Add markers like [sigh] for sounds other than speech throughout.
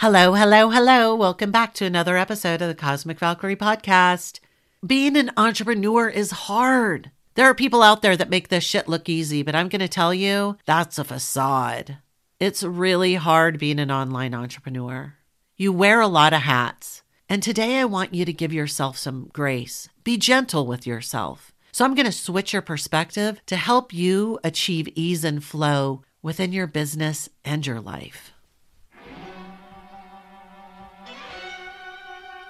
Hello, hello, hello. Welcome back to another episode of the Cosmic Valkyrie podcast. Being an entrepreneur is hard. There are people out there that make this shit look easy, but I'm going to tell you that's a facade. It's really hard being an online entrepreneur. You wear a lot of hats. And today I want you to give yourself some grace. Be gentle with yourself. So I'm going to switch your perspective to help you achieve ease and flow within your business and your life.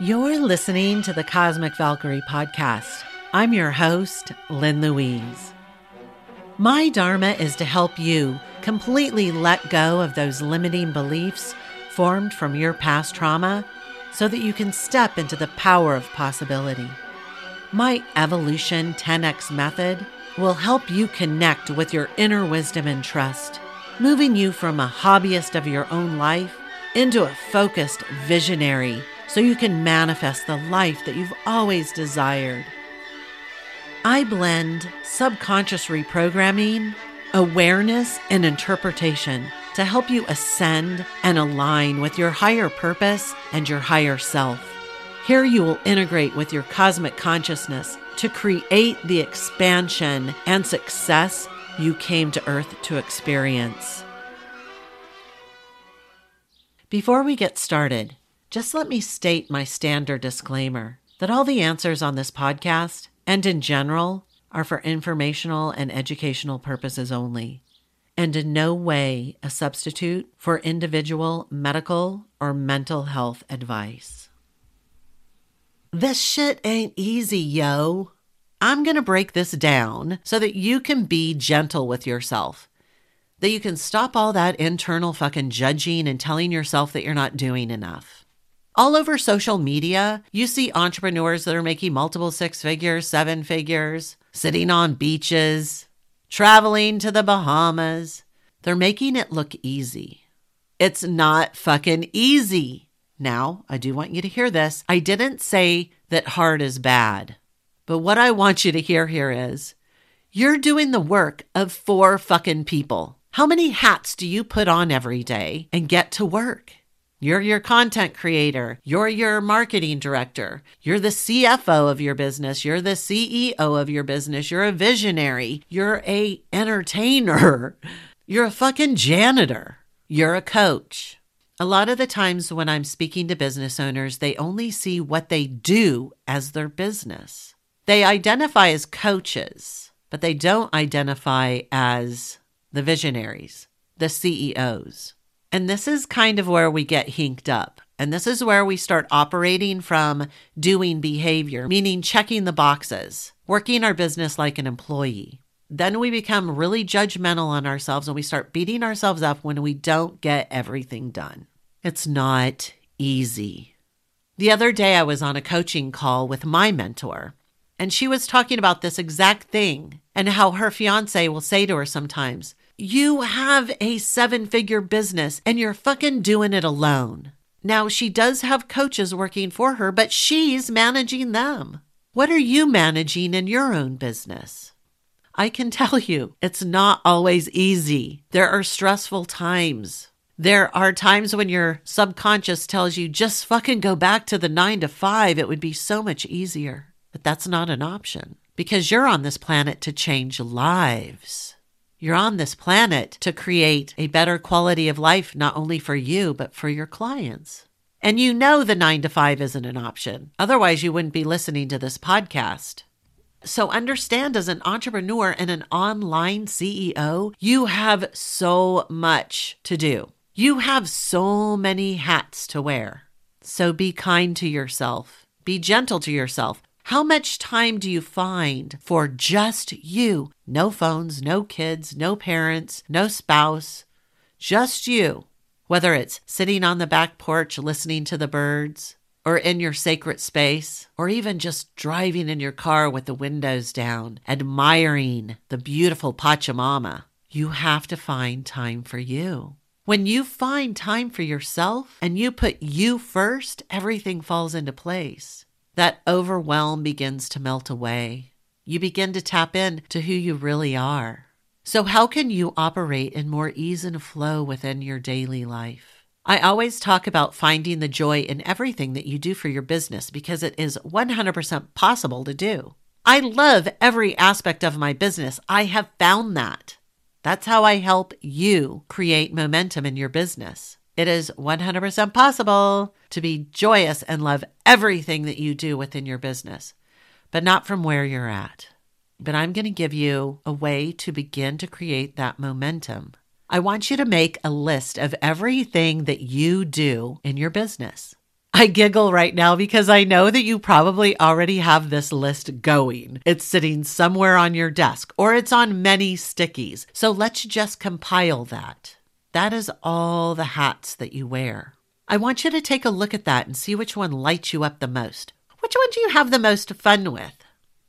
You're listening to the Cosmic Valkyrie podcast. I'm your host, Lynn Louise. My Dharma is to help you completely let go of those limiting beliefs formed from your past trauma so that you can step into the power of possibility. My Evolution 10X method will help you connect with your inner wisdom and trust, moving you from a hobbyist of your own life into a focused visionary so you can manifest the life that you've always desired. I blend subconscious reprogramming, awareness, and interpretation to help you ascend and align with your higher purpose and your higher self. Here you will integrate with your cosmic consciousness to create the expansion and success you came to Earth to experience. Before we get started, just let me state my standard disclaimer that all the answers on this podcast and in general are for informational and educational purposes only, and in no way a substitute for individual medical or mental health advice. This shit ain't easy, yo. I'm going to break this down so that you can be gentle with yourself. That you can stop all that internal fucking judging and telling yourself that you're not doing enough. All over social media, you see entrepreneurs that are making multiple six figures, seven figures, sitting on beaches, traveling to the Bahamas. They're making it look easy. It's not fucking easy. Now, I do want you to hear this. I didn't say that hard is bad. But what I want you to hear here is you're doing the work of four fucking people. How many hats do you put on every day and get to work? You're your content creator. You're your marketing director. You're the CFO of your business. You're the CEO of your business. You're a visionary. You're a entertainer. [laughs] You're a fucking janitor. You're a coach. A lot of the times when I'm speaking to business owners, they only see what they do as their business. They identify as coaches, but they don't identify as the visionaries, the CEOs. And this is kind of where we get hinked up. And this is where we start operating from doing behavior, meaning checking the boxes, working our business like an employee then we become really judgmental on ourselves and we start beating ourselves up when we don't get everything done. It's not easy. The other day, I was on a coaching call with my mentor, and she was talking about this exact thing and how her fiance will say to her sometimes, You have a seven figure business and you're fucking doing it alone. Now, she does have coaches working for her, but she's managing them. What are you managing in your own business? I can tell you, it's not always easy. There are stressful times. There are times when your subconscious tells you just fucking go back to the nine to five. It would be so much easier. But that's not an option because you're on this planet to change lives. You're on this planet to create a better quality of life, not only for you, but for your clients. And you know the nine to five isn't an option. Otherwise, you wouldn't be listening to this podcast. So understand as an entrepreneur and an online CEO, you have so much to do. You have so many hats to wear. So be kind to yourself. Be gentle to yourself. How much time do you find for just you? No phones, no kids, no parents, no spouse, just you. Whether it's sitting on the back porch listening to the birds, or in your sacred space, or even just driving in your car with the windows down, admiring the beautiful Pachamama, you have to find time for you. When you find time for yourself and you put you first, everything falls into place. That overwhelm begins to melt away. You begin to tap in to who you really are. So, how can you operate in more ease and flow within your daily life? I always talk about finding the joy in everything that you do for your business because it is 100% possible to do. I love every aspect of my business. I have found that. That's how I help you create momentum in your business. It is 100% possible to be joyous and love everything that you do within your business, but not from where you're at. But I'm going to give you a way to begin to create that momentum. I want you to make a list of everything that you do in your business. I giggle right now because I know that you probably already have this list going. It's sitting somewhere on your desk or it's on many stickies. So let's just compile that. That is all the hats that you wear. I want you to take a look at that and see which one lights you up the most. Which one do you have the most fun with?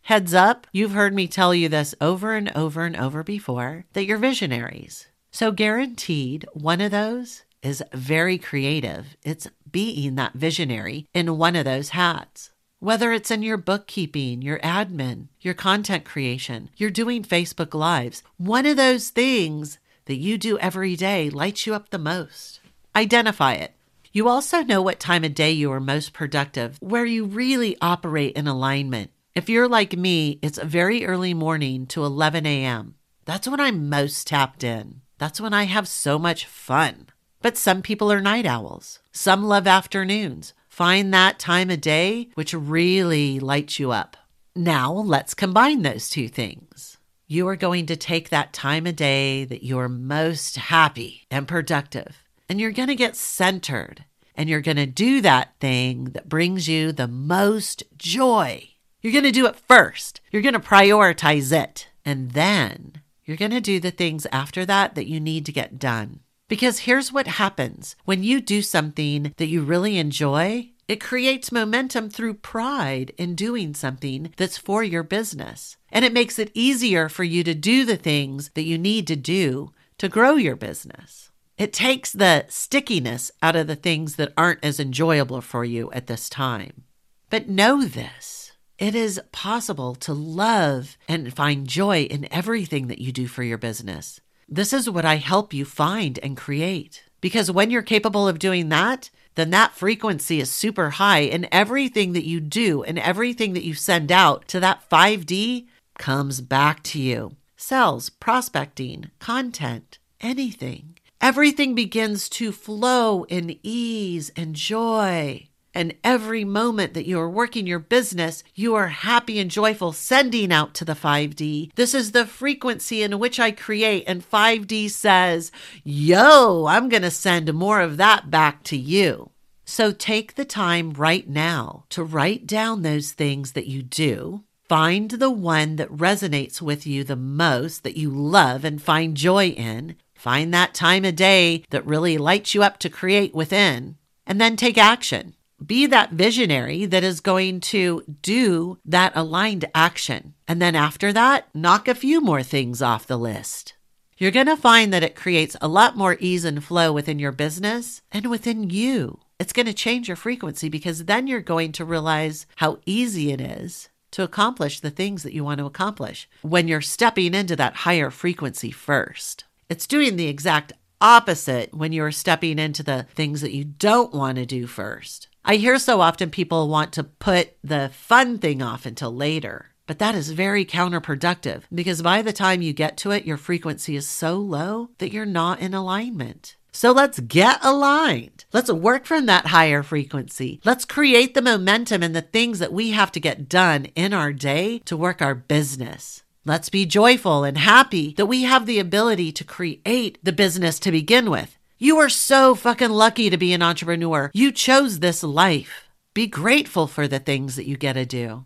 Heads up, you've heard me tell you this over and over and over before that you're visionaries. So, guaranteed, one of those is very creative. It's being that visionary in one of those hats. Whether it's in your bookkeeping, your admin, your content creation, you're doing Facebook Lives, one of those things that you do every day lights you up the most. Identify it. You also know what time of day you are most productive, where you really operate in alignment. If you're like me, it's a very early morning to 11 a.m. That's when I'm most tapped in. That's when I have so much fun. But some people are night owls. Some love afternoons. Find that time of day which really lights you up. Now let's combine those two things. You are going to take that time of day that you are most happy and productive, and you're going to get centered, and you're going to do that thing that brings you the most joy. You're going to do it first. You're going to prioritize it. And then you're going to do the things after that that you need to get done. Because here's what happens when you do something that you really enjoy, it creates momentum through pride in doing something that's for your business. And it makes it easier for you to do the things that you need to do to grow your business. It takes the stickiness out of the things that aren't as enjoyable for you at this time. But know this it is possible to love and find joy in everything that you do for your business. This is what I help you find and create. Because when you're capable of doing that, then that frequency is super high, and everything that you do and everything that you send out to that 5D comes back to you. Sales, prospecting, content, anything. Everything begins to flow in ease and joy. And every moment that you are working your business, you are happy and joyful sending out to the 5D. This is the frequency in which I create. And 5D says, Yo, I'm going to send more of that back to you. So take the time right now to write down those things that you do. Find the one that resonates with you the most, that you love and find joy in. Find that time of day that really lights you up to create within. And then take action be that visionary that is going to do that aligned action. And then after that, knock a few more things off the list. You're going to find that it creates a lot more ease and flow within your business and within you. It's going to change your frequency because then you're going to realize how easy it is to accomplish the things that you want to accomplish when you're stepping into that higher frequency first. It's doing the exact opposite when you're stepping into the things that you don't want to do first. I hear so often people want to put the fun thing off until later. But that is very counterproductive because by the time you get to it, your frequency is so low that you're not in alignment. So let's get aligned. Let's work from that higher frequency. Let's create the momentum and the things that we have to get done in our day to work our business. Let's be joyful and happy that we have the ability to create the business to begin with. You are so fucking lucky to be an entrepreneur. You chose this life. Be grateful for the things that you get to do.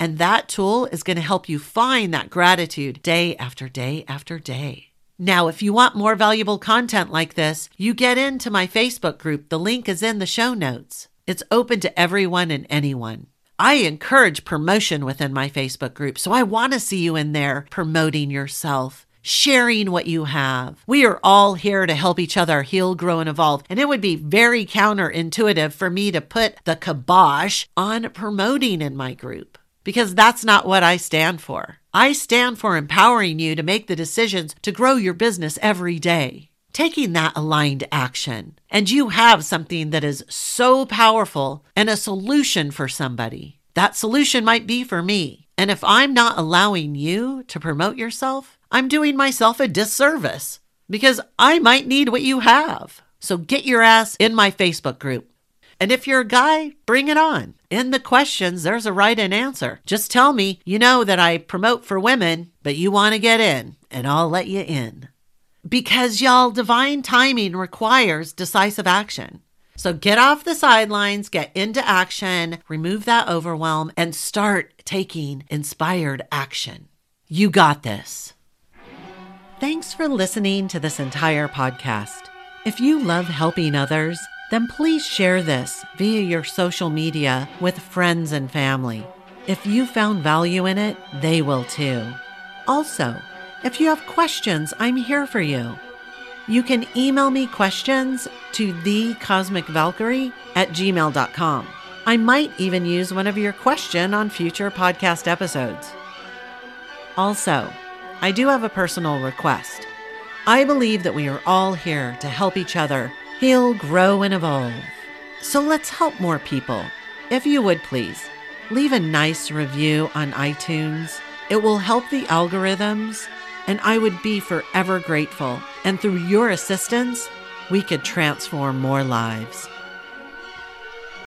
And that tool is going to help you find that gratitude day after day after day. Now, if you want more valuable content like this, you get into my Facebook group. The link is in the show notes. It's open to everyone and anyone. I encourage promotion within my Facebook group, so I want to see you in there promoting yourself sharing what you have. We are all here to help each other heal, grow, and evolve. And it would be very counterintuitive for me to put the kibosh on promoting in my group because that's not what I stand for. I stand for empowering you to make the decisions to grow your business every day. taking that aligned action. And you have something that is so powerful and a solution for somebody. That solution might be for me. And if I'm not allowing you to promote yourself, I'm doing myself a disservice because I might need what you have. So get your ass in my Facebook group. And if you're a guy, bring it on. In the questions, there's a right and answer. Just tell me you know that I promote for women, but you want to get in, and I'll let you in. Because y'all, divine timing requires decisive action. So get off the sidelines, get into action, remove that overwhelm, and start taking inspired action. You got this. Thanks for listening to this entire podcast. If you love helping others, then please share this via your social media with friends and family. If you found value in it, they will too. Also, if you have questions, I'm here for you. You can email me questions to thecosmicvalkyrie at gmail.com. I might even use one of your question on future podcast episodes. Also, I do have a personal request. I believe that we are all here to help each other heal, grow, and evolve. So let's help more people. If you would please, leave a nice review on iTunes. It will help the algorithms, and I would be forever grateful. And through your assistance, we could transform more lives.